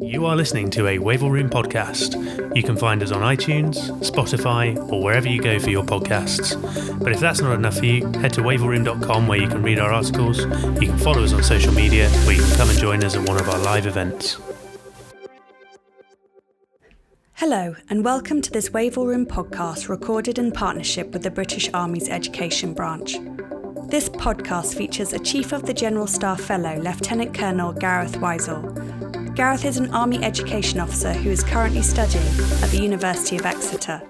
You are listening to a Wavell Room podcast. You can find us on iTunes, Spotify, or wherever you go for your podcasts. But if that's not enough for you, head to wavellroom.com where you can read our articles, you can follow us on social media, or you can come and join us at one of our live events. Hello, and welcome to this Wavell Room podcast recorded in partnership with the British Army's Education Branch. This podcast features a Chief of the General Staff Fellow, Lieutenant Colonel Gareth Weisel. Gareth is an Army Education Officer who is currently studying at the University of Exeter.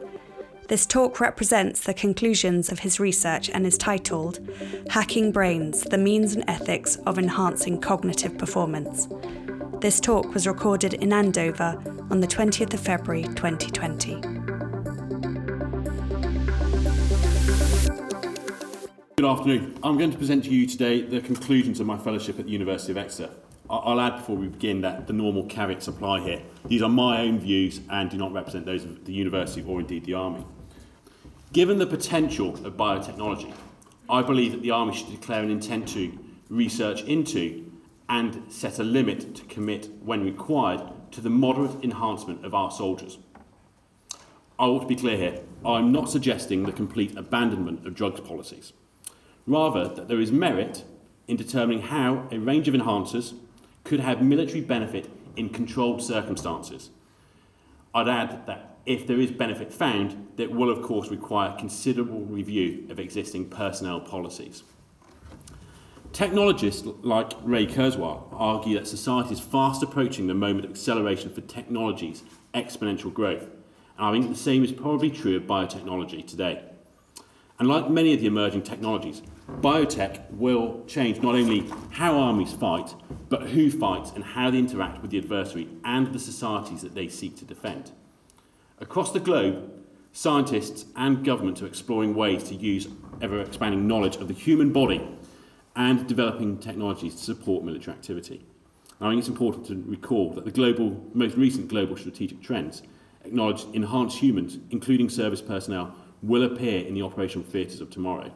This talk represents the conclusions of his research and is titled Hacking Brains The Means and Ethics of Enhancing Cognitive Performance. This talk was recorded in Andover on the 20th of February 2020. Good afternoon. I'm going to present to you today the conclusions of my fellowship at the University of Exeter. I'll add before we begin that the normal caveats apply here. These are my own views and do not represent those of the university or indeed the Army. Given the potential of biotechnology, I believe that the Army should declare an intent to research into and set a limit to commit, when required, to the moderate enhancement of our soldiers. I ought to be clear here. I'm not suggesting the complete abandonment of drugs policies. Rather, that there is merit in determining how a range of enhancers could have military benefit in controlled circumstances. I'd add that if there is benefit found, that will of course require considerable review of existing personnel policies. Technologists like Ray Kurzweil argue that society is fast approaching the moment of acceleration for technology's exponential growth. And I think the same is probably true of biotechnology today. And like many of the emerging technologies, biotech will change not only how armies fight, but who fights and how they interact with the adversary and the societies that they seek to defend. Across the globe, scientists and governments are exploring ways to use ever expanding knowledge of the human body and developing technologies to support military activity. I think it's important to recall that the global, most recent global strategic trends acknowledge enhanced humans, including service personnel, will appear in the operational theatres of tomorrow.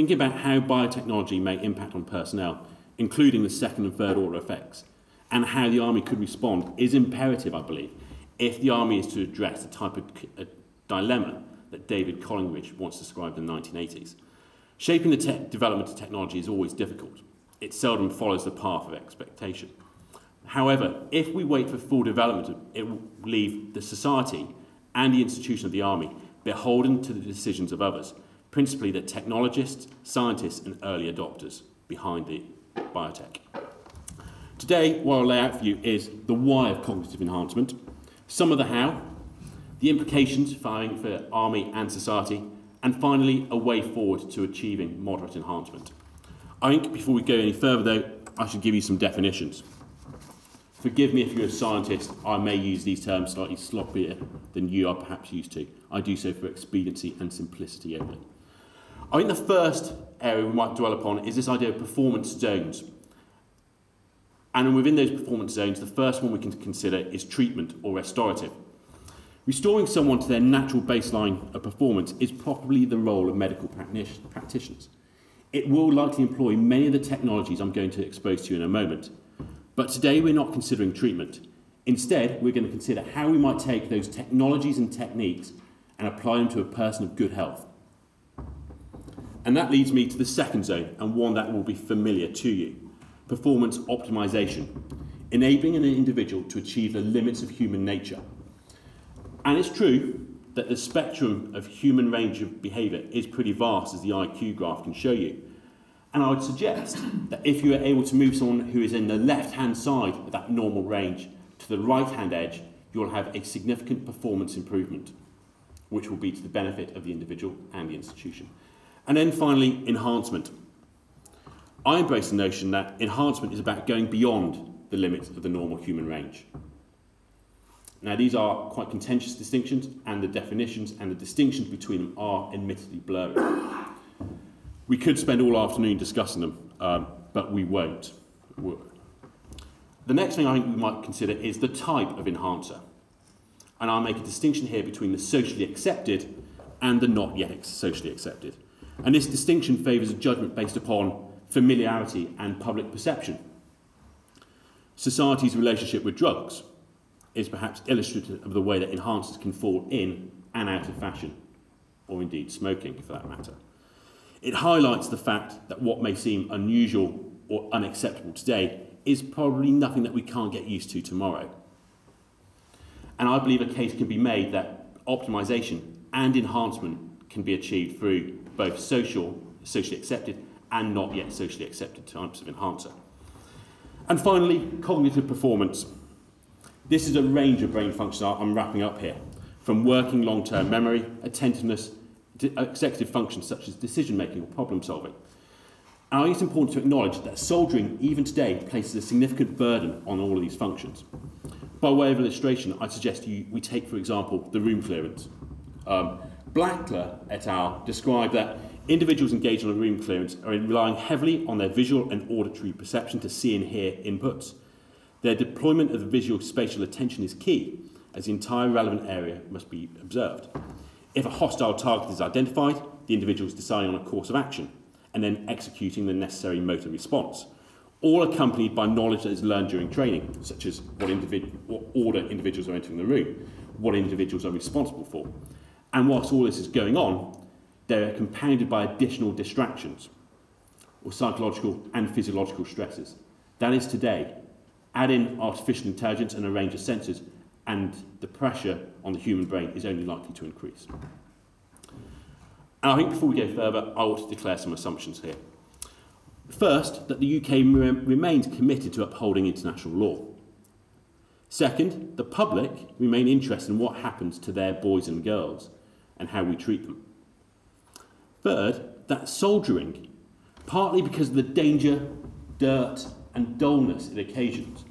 Thinking about how biotechnology may impact on personnel, including the second and third order effects, and how the Army could respond is imperative, I believe, if the Army is to address the type of uh, dilemma that David Collingridge once described in the 1980s. Shaping the te- development of technology is always difficult. It seldom follows the path of expectation. However, if we wait for full development, it will leave the society and the institution of the army beholden to the decisions of others, principally the technologists, scientists, and early adopters behind the biotech. Today, what I'll lay out for you is the why of cognitive enhancement, some of the how, the implications for, for army and society, and finally, a way forward to achieving moderate enhancement. I think before we go any further, though, I should give you some definitions. Forgive me if you're a scientist, I may use these terms slightly sloppier than you are perhaps used to. I do so for expediency and simplicity only. I think the first area we might dwell upon is this idea of performance zones. And within those performance zones, the first one we can consider is treatment or restorative. Restoring someone to their natural baseline of performance is probably the role of medical practitioners. It will likely employ many of the technologies I'm going to expose to you in a moment. But today we're not considering treatment. Instead, we're going to consider how we might take those technologies and techniques and apply them to a person of good health. And that leads me to the second zone, and one that will be familiar to you performance optimization, enabling an individual to achieve the limits of human nature. And it's true that the spectrum of human range of behaviour is pretty vast, as the IQ graph can show you. And I would suggest that if you are able to move someone who is in the left hand side of that normal range to the right hand edge, you'll have a significant performance improvement, which will be to the benefit of the individual and the institution. And then finally, enhancement. I embrace the notion that enhancement is about going beyond the limits of the normal human range. Now, these are quite contentious distinctions, and the definitions and the distinctions between them are admittedly blurry. We could spend all afternoon discussing them, um, but we won't. The next thing I think we might consider is the type of enhancer. And I'll make a distinction here between the socially accepted and the not yet socially accepted. And this distinction favours a judgment based upon familiarity and public perception. Society's relationship with drugs is perhaps illustrative of the way that enhancers can fall in and out of fashion, or indeed smoking for that matter. It highlights the fact that what may seem unusual or unacceptable today is probably nothing that we can't get used to tomorrow. And I believe a case can be made that optimization and enhancement can be achieved through both social, socially accepted, and not yet socially accepted types of enhancer. And finally, cognitive performance. This is a range of brain functions I'm wrapping up here, from working long term memory, attentiveness, executive functions such as decision making or problem solving. I think it's important to acknowledge that soldiering, even today, places a significant burden on all of these functions. By way of illustration, I suggest you, we take, for example, the room clearance. Um, Blackler et al. describe that individuals engaged on a room clearance are relying heavily on their visual and auditory perception to see and hear inputs. Their deployment of the visual spatial attention is key, as the entire relevant area must be observed. If a hostile target is identified, the individual is deciding on a course of action and then executing the necessary motor response, all accompanied by knowledge that is learned during training, such as what, individ- what order individuals are entering the room, what individuals are responsible for. And whilst all this is going on, they're compounded by additional distractions or psychological and physiological stresses. That is today. Add in artificial intelligence and a range of sensors, and the pressure on the human brain is only likely to increase. And I think before we go further, I want to declare some assumptions here. First, that the UK remains committed to upholding international law. Second, the public remain interested in what happens to their boys and girls and how we treat them. Third, that soldiering, partly because of the danger, dirt, and dullness it occasions,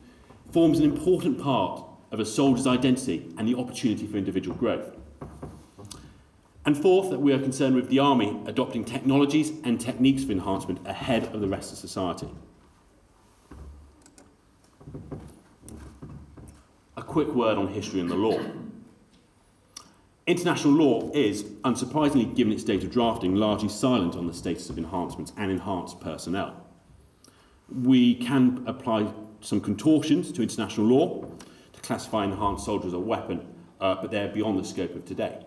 forms an important part of a soldier's identity and the opportunity for individual growth. And fourth, that we are concerned with the Army adopting technologies and techniques for enhancement ahead of the rest of society. A quick word on history and the law. International law is, unsurprisingly given its date of drafting, largely silent on the status of enhancements and enhanced personnel. We can apply some contortions to international law to classify enhanced soldiers as a weapon, uh, but they're beyond the scope of today.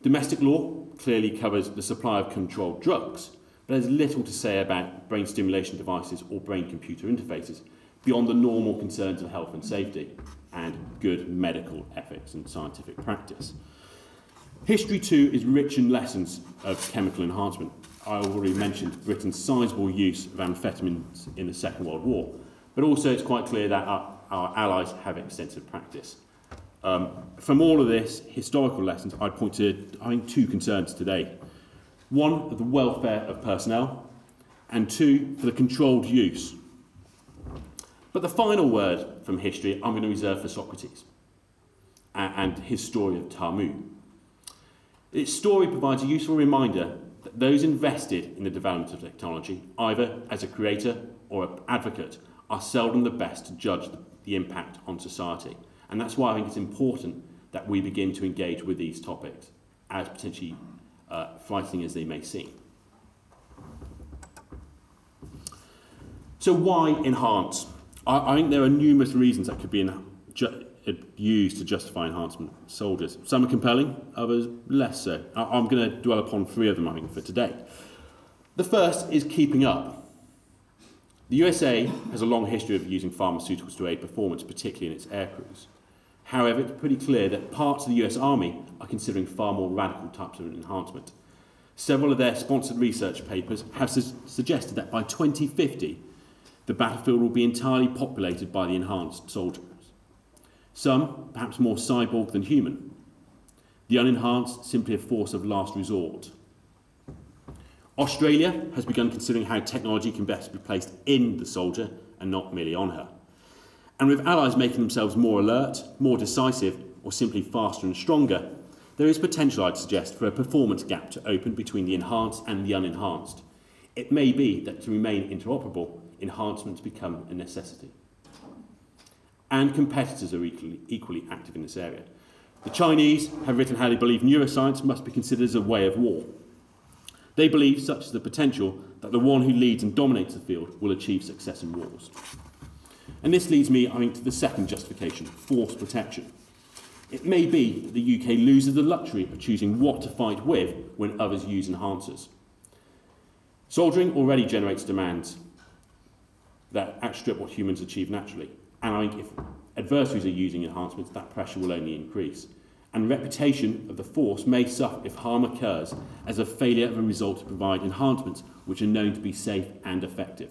Domestic law clearly covers the supply of controlled drugs, but there's little to say about brain stimulation devices or brain computer interfaces beyond the normal concerns of health and safety and good medical ethics and scientific practice. History too is rich in lessons of chemical enhancement. I already mentioned Britain's sizable use of amphetamines in the Second World War, but also it's quite clear that our, our allies have extensive practice. Um, from all of this historical lessons, I'd point to, I think, two concerns today. One, the welfare of personnel, and two, for the controlled use. But the final word from history I'm going to reserve for Socrates and his story of Thamus. Its story provides a useful reminder that those invested in the development of technology, either as a creator or an advocate, are seldom the best to judge the impact on society. And that's why I think it's important that we begin to engage with these topics, as potentially uh, frightening as they may seem. So, why enhance? I, I think there are numerous reasons that could be in, ju- used to justify enhancement soldiers. Some are compelling, others less so. I'm going to dwell upon three of them, I think, for today. The first is keeping up. The USA has a long history of using pharmaceuticals to aid performance, particularly in its air crews. However, it's pretty clear that parts of the US Army are considering far more radical types of enhancement. Several of their sponsored research papers have su- suggested that by 2050, the battlefield will be entirely populated by the enhanced soldiers. Some, perhaps more cyborg than human. The unenhanced, simply a force of last resort. Australia has begun considering how technology can best be placed in the soldier and not merely on her. And with allies making themselves more alert, more decisive, or simply faster and stronger, there is potential, I'd suggest, for a performance gap to open between the enhanced and the unenhanced. It may be that to remain interoperable, enhancements become a necessity. And competitors are equally, equally active in this area. The Chinese have written how they believe neuroscience must be considered as a way of war. They believe such is the potential that the one who leads and dominates the field will achieve success in wars. And this leads me, I think, to the second justification force protection. It may be that the UK loses the luxury of choosing what to fight with when others use enhancers. Soldiering already generates demands that outstrip what humans achieve naturally. And I think if adversaries are using enhancements, that pressure will only increase. And reputation of the force may suffer if harm occurs as a failure of a result to provide enhancements which are known to be safe and effective.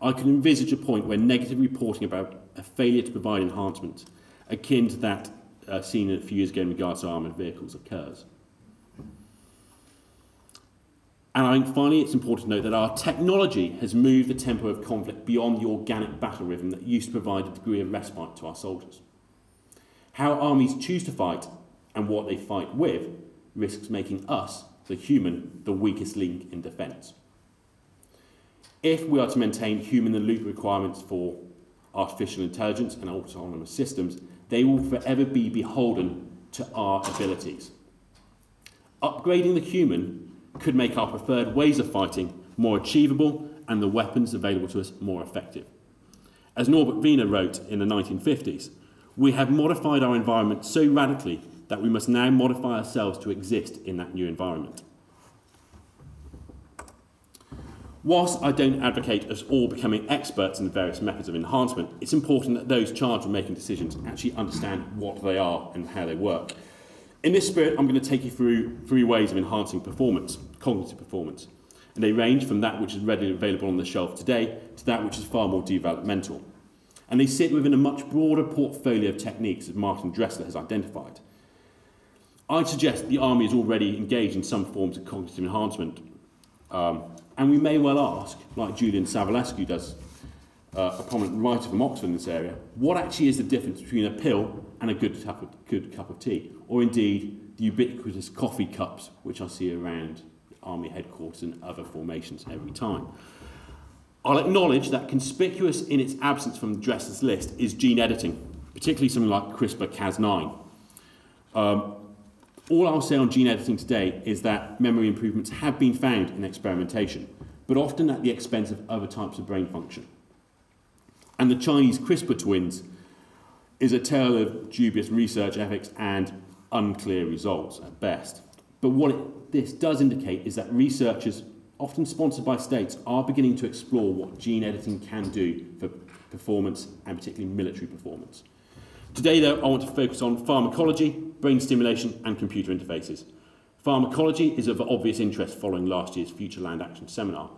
I can envisage a point where negative reporting about a failure to provide enhancements, akin to that uh, seen a few years ago in regards to armoured vehicles, occurs. And I think finally it's important to note that our technology has moved the tempo of conflict beyond the organic battle rhythm that used to provide a degree of respite to our soldiers. How armies choose to fight and what they fight with risks making us, the human, the weakest link in defence. If we are to maintain human in the loop requirements for artificial intelligence and autonomous systems, they will forever be beholden to our abilities. Upgrading the human could make our preferred ways of fighting more achievable and the weapons available to us more effective. As Norbert Wiener wrote in the 1950s, we have modified our environment so radically that we must now modify ourselves to exist in that new environment. Whilst I don't advocate us all becoming experts in the various methods of enhancement, it's important that those charged with making decisions actually understand what they are and how they work. In this spirit, I'm going to take you through three ways of enhancing performance, cognitive performance. And they range from that which is readily available on the shelf today to that which is far more developmental. And they sit within a much broader portfolio of techniques that Martin Dresler has identified. I'd suggest the Army is already engaged in some forms of cognitive enhancement. Um, and we may well ask, like Julian Savulescu does, uh, a prominent writer from Oxford in this area, what actually is the difference between a pill and a good cup of, good cup of tea? Or indeed, the ubiquitous coffee cups which I see around Army headquarters and other formations every time. I'll acknowledge that conspicuous in its absence from Dresler's list is gene editing, particularly something like CRISPR-Cas9. Um, all I'll say on gene editing today is that memory improvements have been found in experimentation, but often at the expense of other types of brain function. And the Chinese CRISPR twins is a tale of dubious research ethics and unclear results at best. But what it, this does indicate is that researchers, often sponsored by states, are beginning to explore what gene editing can do for performance and particularly military performance. Today, though, I want to focus on pharmacology, brain stimulation, and computer interfaces. Pharmacology is of obvious interest following last year's Future Land Action seminar,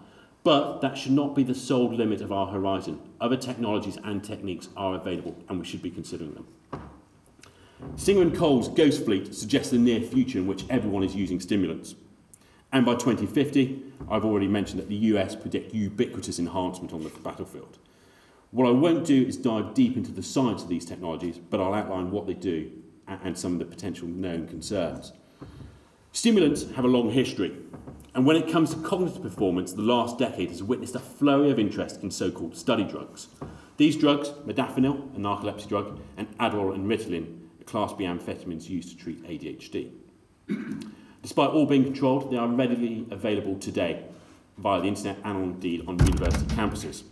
but that should not be the sole limit of our horizon. Other technologies and techniques are available, and we should be considering them. Singer and Cole's Ghost Fleet suggests a near future in which everyone is using stimulants. And by 2050, I've already mentioned that the US predict ubiquitous enhancement on the battlefield. What I won't do is dive deep into the science of these technologies, but I'll outline what they do and some of the potential known concerns. Stimulants have a long history, and when it comes to cognitive performance, the last decade has witnessed a flurry of interest in so called study drugs. These drugs, modafinil, a narcolepsy drug, and Adderall and Ritalin, a Class B amphetamines used to treat ADHD. Despite all being controlled, they are readily available today via the internet and indeed on university campuses.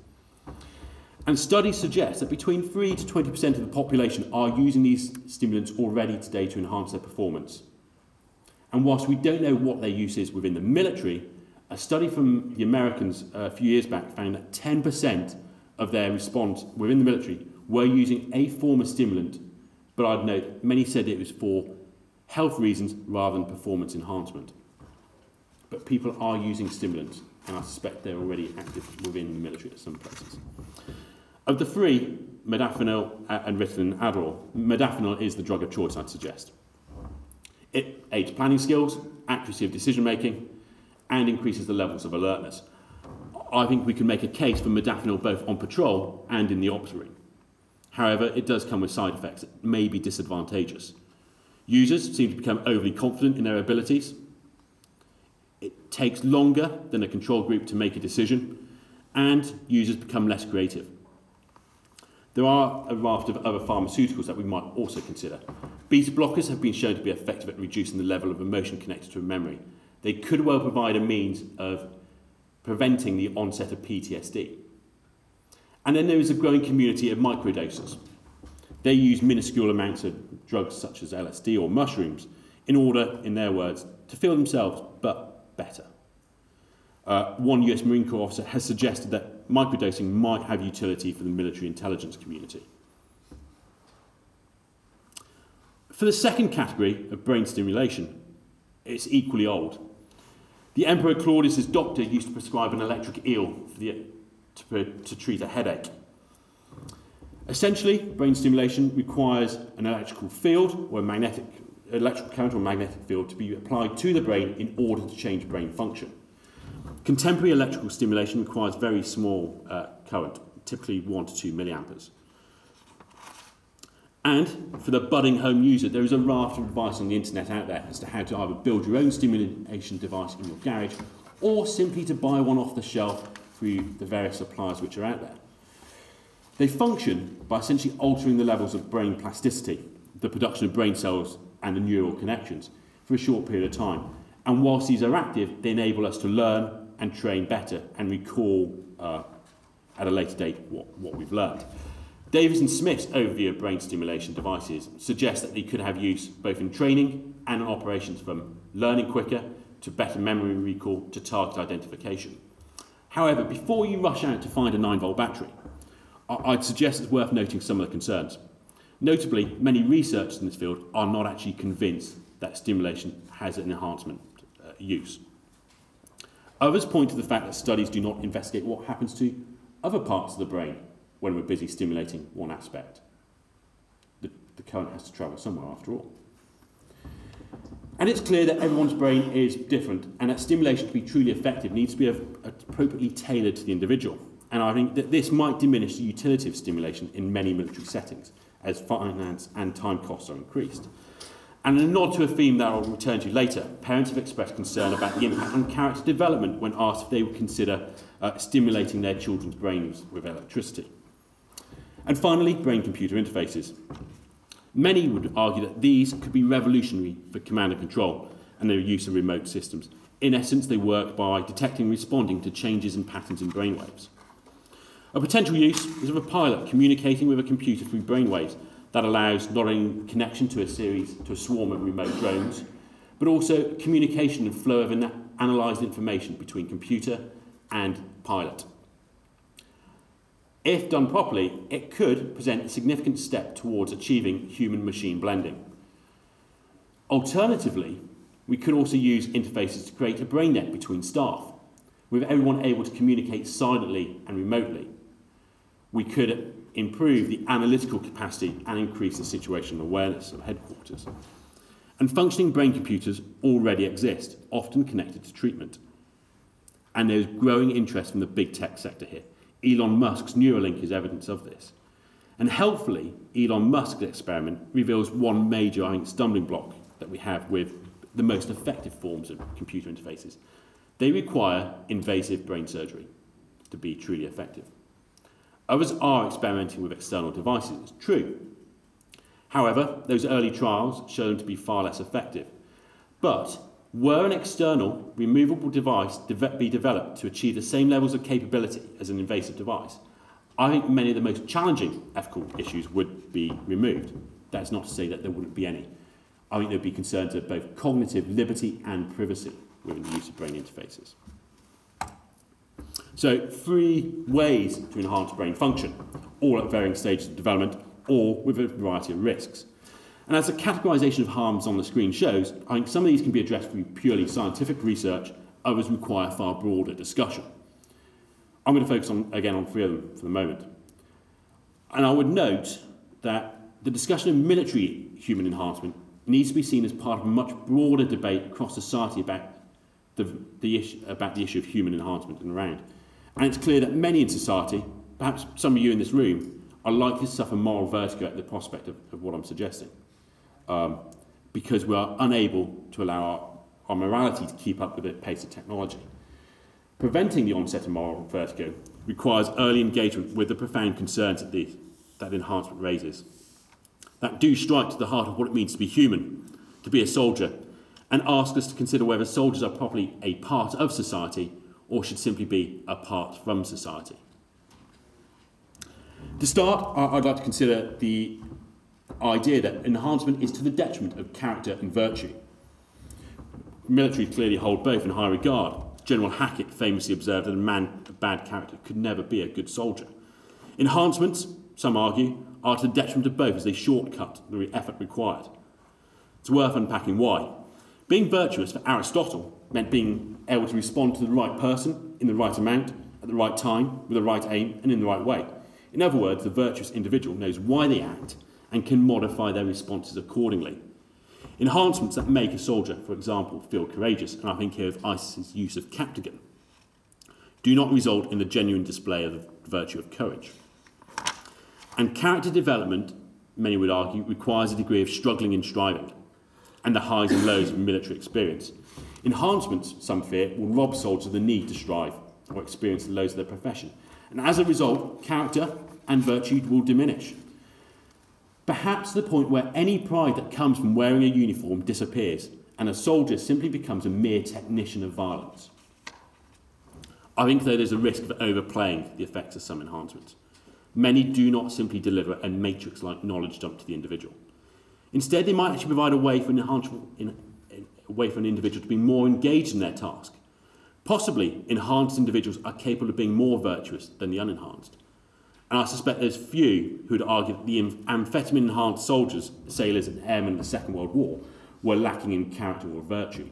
And studies suggest that between 3 to 20% of the population are using these stimulants already today to enhance their performance. And whilst we don't know what their use is within the military, a study from the Americans uh, a few years back found that 10% of their response within the military were using a form of stimulant, but I'd note many said it was for health reasons rather than performance enhancement. But people are using stimulants, and I suspect they're already active within the military at some places. Of the three, modafinil and Ritalin Adderall, modafinil is the drug of choice, I'd suggest. It aids planning skills, accuracy of decision making, and increases the levels of alertness. I think we can make a case for modafinil both on patrol and in the ops ring. However, it does come with side effects that may be disadvantageous. Users seem to become overly confident in their abilities. It takes longer than a control group to make a decision, and users become less creative. There are a raft of other pharmaceuticals that we might also consider. Beta blockers have been shown to be effective at reducing the level of emotion connected to memory. They could well provide a means of preventing the onset of PTSD. And then there is a growing community of microdosers. They use minuscule amounts of drugs such as LSD or mushrooms in order, in their words, to feel themselves but better. Uh, one US Marine Corps officer has suggested that microdosing might have utility for the military intelligence community. For the second category of brain stimulation, it's equally old. The Emperor Claudius's doctor used to prescribe an electric eel the, to, to treat a headache. Essentially, brain stimulation requires an electrical field or a magnetic electrical current or magnetic field to be applied to the brain in order to change brain function. Contemporary electrical stimulation requires very small uh, current, typically 1 to 2 milliamperes. And for the budding home user, there is a raft of advice on the internet out there as to how to either build your own stimulation device in your garage or simply to buy one off the shelf through the various suppliers which are out there. They function by essentially altering the levels of brain plasticity, the production of brain cells and the neural connections, for a short period of time. And whilst these are active, they enable us to learn and train better and recall uh, at a later date what, what we've learned. Davis and Smith's overview of brain stimulation devices suggests that they could have use both in training and in operations from learning quicker to better memory recall to target identification. However, before you rush out to find a 9 volt battery, I'd suggest it's worth noting some of the concerns. Notably, many researchers in this field are not actually convinced that stimulation has an enhancement uh, use. Others point to the fact that studies do not investigate what happens to other parts of the brain when we're busy stimulating one aspect. The, the current has to travel somewhere after all. And it's clear that everyone's brain is different and that stimulation to be truly effective needs to be appropriately tailored to the individual. And I think that this might diminish the utility of stimulation in many military settings as finance and time costs are increased. And a nod to a theme that I'll return to later, parents have expressed concern about the impact on character development when asked if they would consider uh, stimulating their children's brains with electricity. And finally, brain computer interfaces. Many would argue that these could be revolutionary for command and control and their use of remote systems. In essence, they work by detecting and responding to changes in patterns in brainwaves. A potential use is of a pilot communicating with a computer through brainwaves that allows not only connection to a series, to a swarm of remote drones, but also communication and flow of analysed information between computer and pilot. If done properly, it could present a significant step towards achieving human machine blending. Alternatively, we could also use interfaces to create a brain net between staff, with everyone able to communicate silently and remotely. We could improve the analytical capacity and increase the situational awareness of headquarters. And functioning brain computers already exist, often connected to treatment. And there's growing interest from the big tech sector here. Elon Musk's Neuralink is evidence of this. And helpfully, Elon Musk's experiment reveals one major, I think, stumbling block that we have with the most effective forms of computer interfaces. They require invasive brain surgery to be truly effective. Others are experimenting with external devices, it's true. However, those early trials show them to be far less effective. But were an external, removable device de- be developed to achieve the same levels of capability as an invasive device, I think many of the most challenging ethical issues would be removed. That's not to say that there wouldn't be any. I think there would be concerns of both cognitive liberty and privacy within the use of brain interfaces. So, three ways to enhance brain function, all at varying stages of development, or with a variety of risks. And as the categorization of harms on the screen shows, I think some of these can be addressed through purely scientific research, others require far broader discussion. I'm going to focus on, again on three of them for the moment. And I would note that the discussion of military human enhancement needs to be seen as part of a much broader debate across society about the, the, issue, about the issue of human enhancement and around. And it's clear that many in society, perhaps some of you in this room, are likely to suffer moral vertigo at the prospect of, of what I'm suggesting um, because we are unable to allow our, our morality to keep up with the pace of technology. Preventing the onset of moral vertigo requires early engagement with the profound concerns that, the, that enhancement raises. That do strike to the heart of what it means to be human, to be a soldier, and ask us to consider whether soldiers are properly a part of society or should simply be apart from society. To start, I'd like to consider the idea that enhancement is to the detriment of character and virtue. Military clearly hold both in high regard. General Hackett famously observed that a man of bad character could never be a good soldier. Enhancements, some argue, are to the detriment of both as they shortcut the effort required. It's worth unpacking why. Being virtuous for Aristotle meant being able to respond to the right person in the right amount, at the right time, with the right aim, and in the right way. In other words, the virtuous individual knows why they act and can modify their responses accordingly. Enhancements that make a soldier, for example, feel courageous, and I think here of ISIS's use of Captagon, do not result in the genuine display of the virtue of courage. And character development, many would argue, requires a degree of struggling and striving, and the highs and lows of military experience. Enhancements, some fear, will rob soldiers of the need to strive or experience the lows of their profession. And as a result, character and virtue will diminish. Perhaps the point where any pride that comes from wearing a uniform disappears and a soldier simply becomes a mere technician of violence. I think, though, there's a risk of overplaying the effects of some enhancements. Many do not simply deliver a matrix like knowledge dump to the individual. Instead, they might actually provide a way for an, in, a way for an individual to be more engaged in their task. Possibly, enhanced individuals are capable of being more virtuous than the unenhanced. And I suspect there's few who would argue that the amphetamine enhanced soldiers, sailors, and airmen of the Second World War were lacking in character or virtue.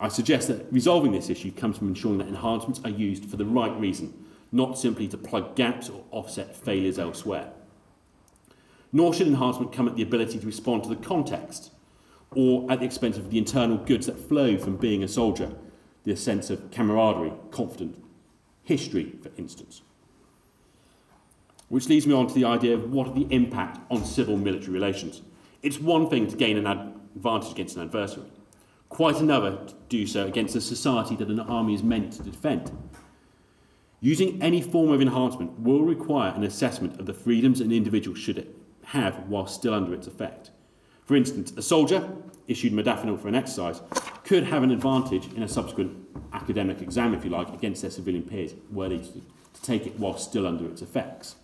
I suggest that resolving this issue comes from ensuring that enhancements are used for the right reason, not simply to plug gaps or offset failures elsewhere. Nor should enhancement come at the ability to respond to the context or at the expense of the internal goods that flow from being a soldier, the sense of camaraderie, confidence, history, for instance. Which leads me on to the idea of what are the impact on civil military relations. It's one thing to gain an advantage against an adversary, quite another to do so against a society that an army is meant to defend. Using any form of enhancement will require an assessment of the freedoms an individual should have while still under its effect. For instance, a soldier issued modafinil for an exercise could have an advantage in a subsequent academic exam, if you like, against their civilian peers, were they to take it while still under its effects.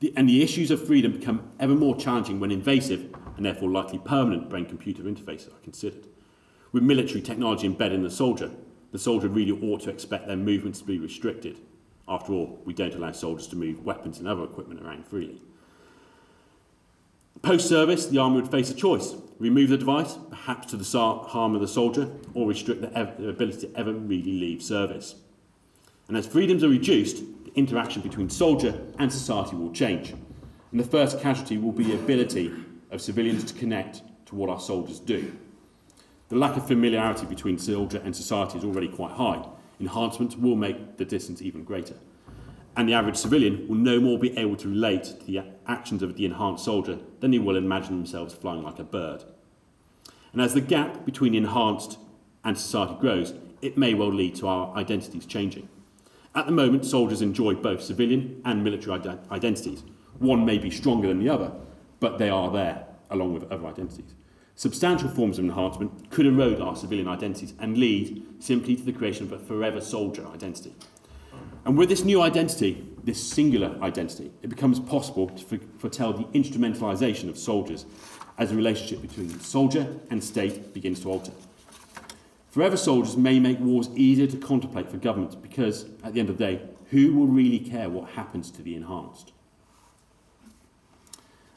The, and the issues of freedom become ever more challenging when invasive and therefore likely permanent brain computer interfaces are considered. With military technology embedded in the soldier, the soldier really ought to expect their movements to be restricted. After all, we don't allow soldiers to move weapons and other equipment around freely. Post service, the army would face a choice remove the device, perhaps to the harm of the soldier, or restrict their ability to ever really leave service. And as freedoms are reduced, the interaction between soldier and society will change. And the first casualty will be the ability of civilians to connect to what our soldiers do. The lack of familiarity between soldier and society is already quite high. Enhancements will make the distance even greater. And the average civilian will no more be able to relate to the actions of the enhanced soldier than he will imagine themselves flying like a bird. And as the gap between enhanced and society grows, it may well lead to our identities changing. At the moment, soldiers enjoy both civilian and military ident- identities. One may be stronger than the other, but they are there along with other identities. Substantial forms of enhancement could erode our civilian identities and lead simply to the creation of a forever soldier identity. And with this new identity, this singular identity, it becomes possible to foretell the instrumentalization of soldiers as the relationship between soldier and state begins to alter. Forever soldiers may make wars easier to contemplate for governments because, at the end of the day, who will really care what happens to the enhanced?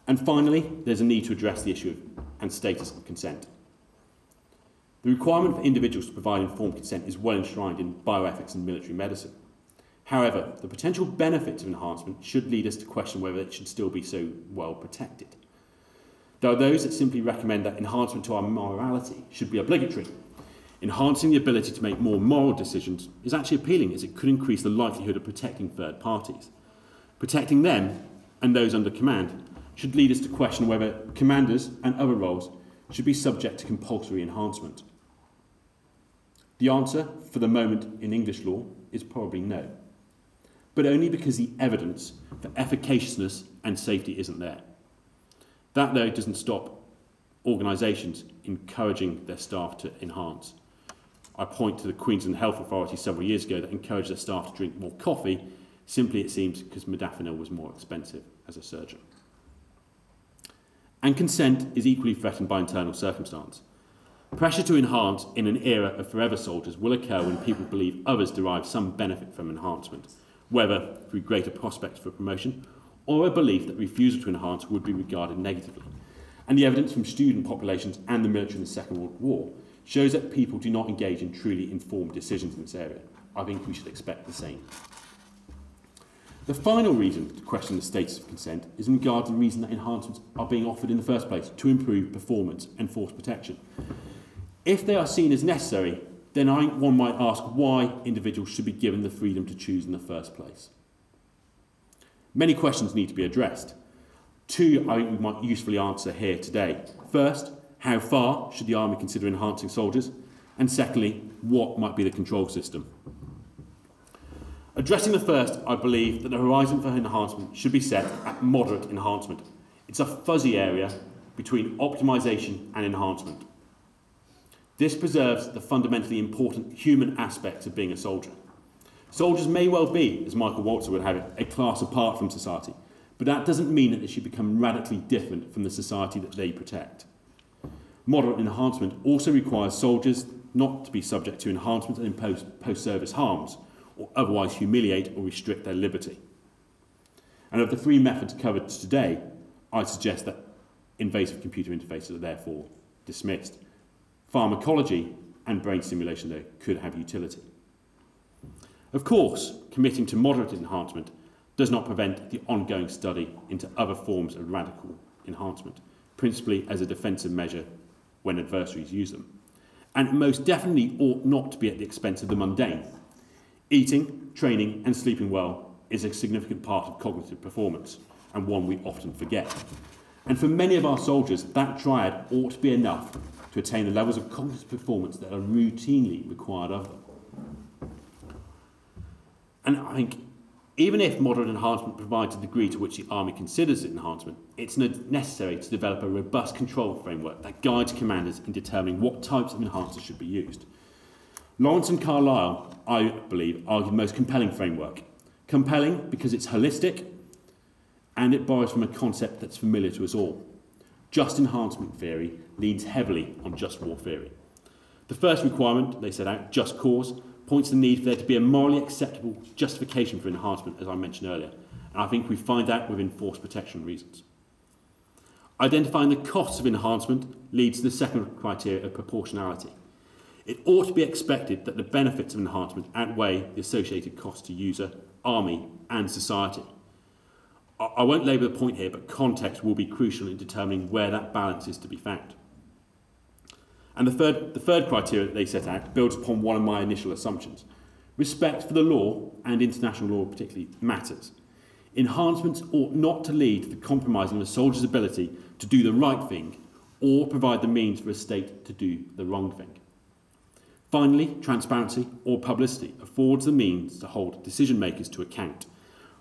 And finally, there's a need to address the issue of, and status of consent. The requirement for individuals to provide informed consent is well enshrined in bioethics and military medicine. However, the potential benefits of enhancement should lead us to question whether it should still be so well protected. There are those that simply recommend that enhancement to our morality should be obligatory enhancing the ability to make more moral decisions is actually appealing as it could increase the likelihood of protecting third parties. Protecting them and those under command should lead us to question whether commanders and other roles should be subject to compulsory enhancement. The answer, for the moment in English law, is probably no. But only because the evidence for efficaciousness and safety isn't there. That, though, doesn't stop organisations encouraging their staff to enhance. I point to the Queensland Health Authority several years ago that encouraged their staff to drink more coffee Simply, it seems, because modafinil was more expensive as a surgeon. And consent is equally threatened by internal circumstance. Pressure to enhance in an era of forever soldiers will occur when people believe others derive some benefit from enhancement, whether through greater prospects for promotion or a belief that refusal to enhance would be regarded negatively. And the evidence from student populations and the military in the Second World War shows that people do not engage in truly informed decisions in this area. I think we should expect the same. The final reason to question the status of consent is in regard to the reason that enhancements are being offered in the first place to improve performance and force protection. If they are seen as necessary, then I one might ask why individuals should be given the freedom to choose in the first place. Many questions need to be addressed. Two I think we might usefully answer here today. First, how far should the Army consider enhancing soldiers? And secondly, what might be the control system? Addressing the first, I believe that the horizon for enhancement should be set at moderate enhancement. It's a fuzzy area between optimisation and enhancement. This preserves the fundamentally important human aspects of being a soldier. Soldiers may well be, as Michael Walzer would have it, a class apart from society, but that doesn't mean that they should become radically different from the society that they protect. Moderate enhancement also requires soldiers not to be subject to enhancement and impose post-service harms, or otherwise humiliate or restrict their liberty. And of the three methods covered today, I suggest that invasive computer interfaces are therefore dismissed. Pharmacology and brain stimulation, though, could have utility. Of course, committing to moderate enhancement does not prevent the ongoing study into other forms of radical enhancement, principally as a defensive measure when adversaries use them. And most definitely ought not to be at the expense of the mundane, Eating, training, and sleeping well is a significant part of cognitive performance, and one we often forget. And for many of our soldiers, that triad ought to be enough to attain the levels of cognitive performance that are routinely required of them. And I think even if moderate enhancement provides a degree to which the Army considers it enhancement, it's necessary to develop a robust control framework that guides commanders in determining what types of enhancers should be used. Lawrence and Carlisle, I believe, argue the most compelling framework. Compelling because it's holistic and it borrows from a concept that's familiar to us all. Just enhancement theory leans heavily on just war theory. The first requirement, they set out, just cause, points to the need for there to be a morally acceptable justification for enhancement, as I mentioned earlier. And I think we find that within force protection reasons. Identifying the costs of enhancement leads to the second criteria of proportionality. It ought to be expected that the benefits of enhancement outweigh the associated costs to user, army, and society. I won't labour the point here, but context will be crucial in determining where that balance is to be found. And the third, the third criteria that they set out builds upon one of my initial assumptions. Respect for the law, and international law particularly, matters. Enhancements ought not to lead to the compromising of a soldier's ability to do the right thing or provide the means for a state to do the wrong thing. Finally, transparency or publicity affords the means to hold decision makers to account,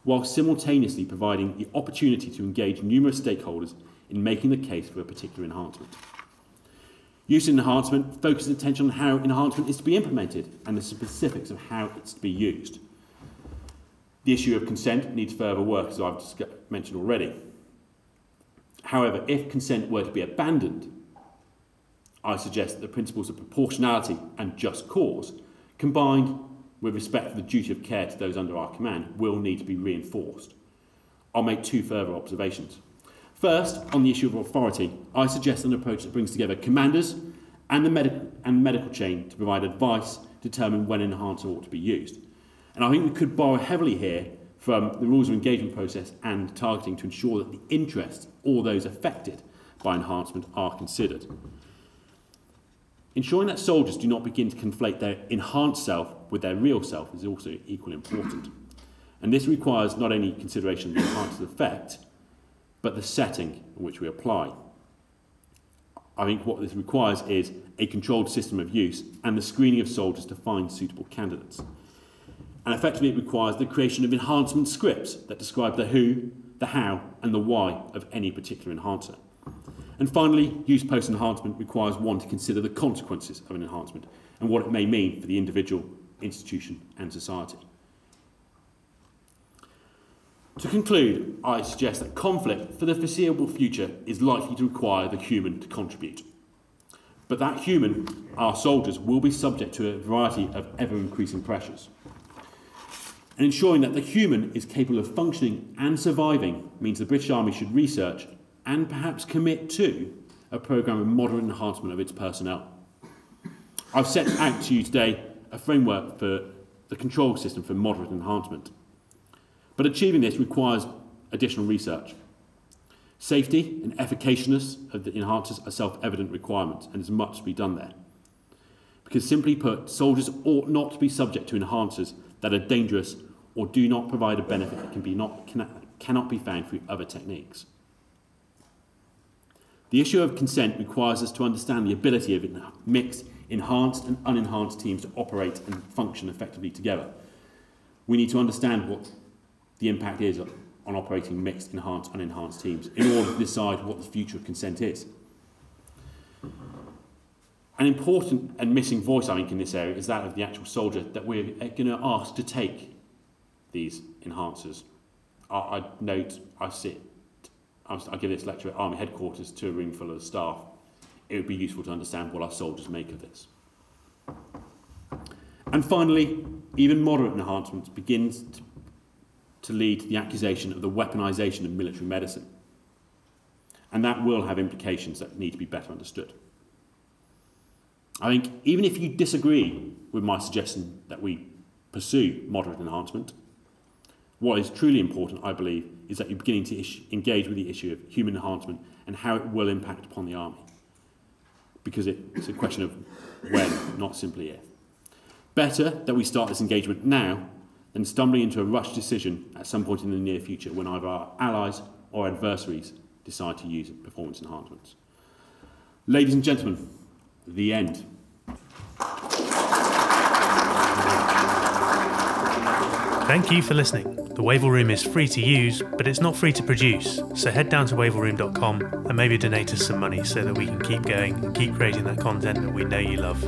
while simultaneously providing the opportunity to engage numerous stakeholders in making the case for a particular enhancement. Use enhancement focuses attention on how enhancement is to be implemented and the specifics of how it's to be used. The issue of consent needs further work, as I've mentioned already. However, if consent were to be abandoned, I suggest that the principles of proportionality and just cause, combined with respect for the duty of care to those under our command, will need to be reinforced. I'll make two further observations. First, on the issue of authority, I suggest an approach that brings together commanders and the medical and medical chain to provide advice determine when an enhancer ought to be used. And I think we could borrow heavily here from the rules of engagement process and targeting to ensure that the interests or those affected by enhancement are considered. Ensuring that soldiers do not begin to conflate their enhanced self with their real self is also equally important. And this requires not only consideration of the enhanced effect, but the setting in which we apply. I think what this requires is a controlled system of use and the screening of soldiers to find suitable candidates. And effectively, it requires the creation of enhancement scripts that describe the who, the how, and the why of any particular enhancer. And finally, use post enhancement requires one to consider the consequences of an enhancement and what it may mean for the individual, institution, and society. To conclude, I suggest that conflict for the foreseeable future is likely to require the human to contribute. But that human, our soldiers, will be subject to a variety of ever increasing pressures. And ensuring that the human is capable of functioning and surviving means the British Army should research and perhaps commit to a programme of moderate enhancement of its personnel. I've set out to you today a framework for the control system for moderate enhancement. But achieving this requires additional research. Safety and efficaciousness of the enhancers are self-evident requirements, and there's much to be done there. Because simply put, soldiers ought not to be subject to enhancers that are dangerous or do not provide a benefit that can be not, cannot be found through other techniques. The issue of consent requires us to understand the ability of mixed, enhanced and unenhanced teams to operate and function effectively together. We need to understand what the impact is on operating mixed, enhanced, and unenhanced teams in order to decide what the future of consent is. An important and missing voice, I think, in this area is that of the actual soldier that we're uh, going to ask to take these enhancers. I, I note, I sit, I, give this lecture at Army headquarters to a room full of staff. It would be useful to understand what our soldiers make of this. And finally, even moderate enhancements begins to to lead to the accusation of the weaponisation of military medicine. And that will have implications that need to be better understood. I think even if you disagree with my suggestion that we pursue moderate enhancement, what is truly important, I believe, is that you're beginning to engage with the issue of human enhancement and how it will impact upon the army. Because it's a question of when, not simply if. Better that we start this engagement now than stumbling into a rushed decision at some point in the near future when either our allies or adversaries decide to use performance enhancements. Ladies and gentlemen, the end. Thank you for listening. The Wavell Room is free to use, but it's not free to produce. So head down to wavellroom.com and maybe donate us some money so that we can keep going and keep creating that content that we know you love.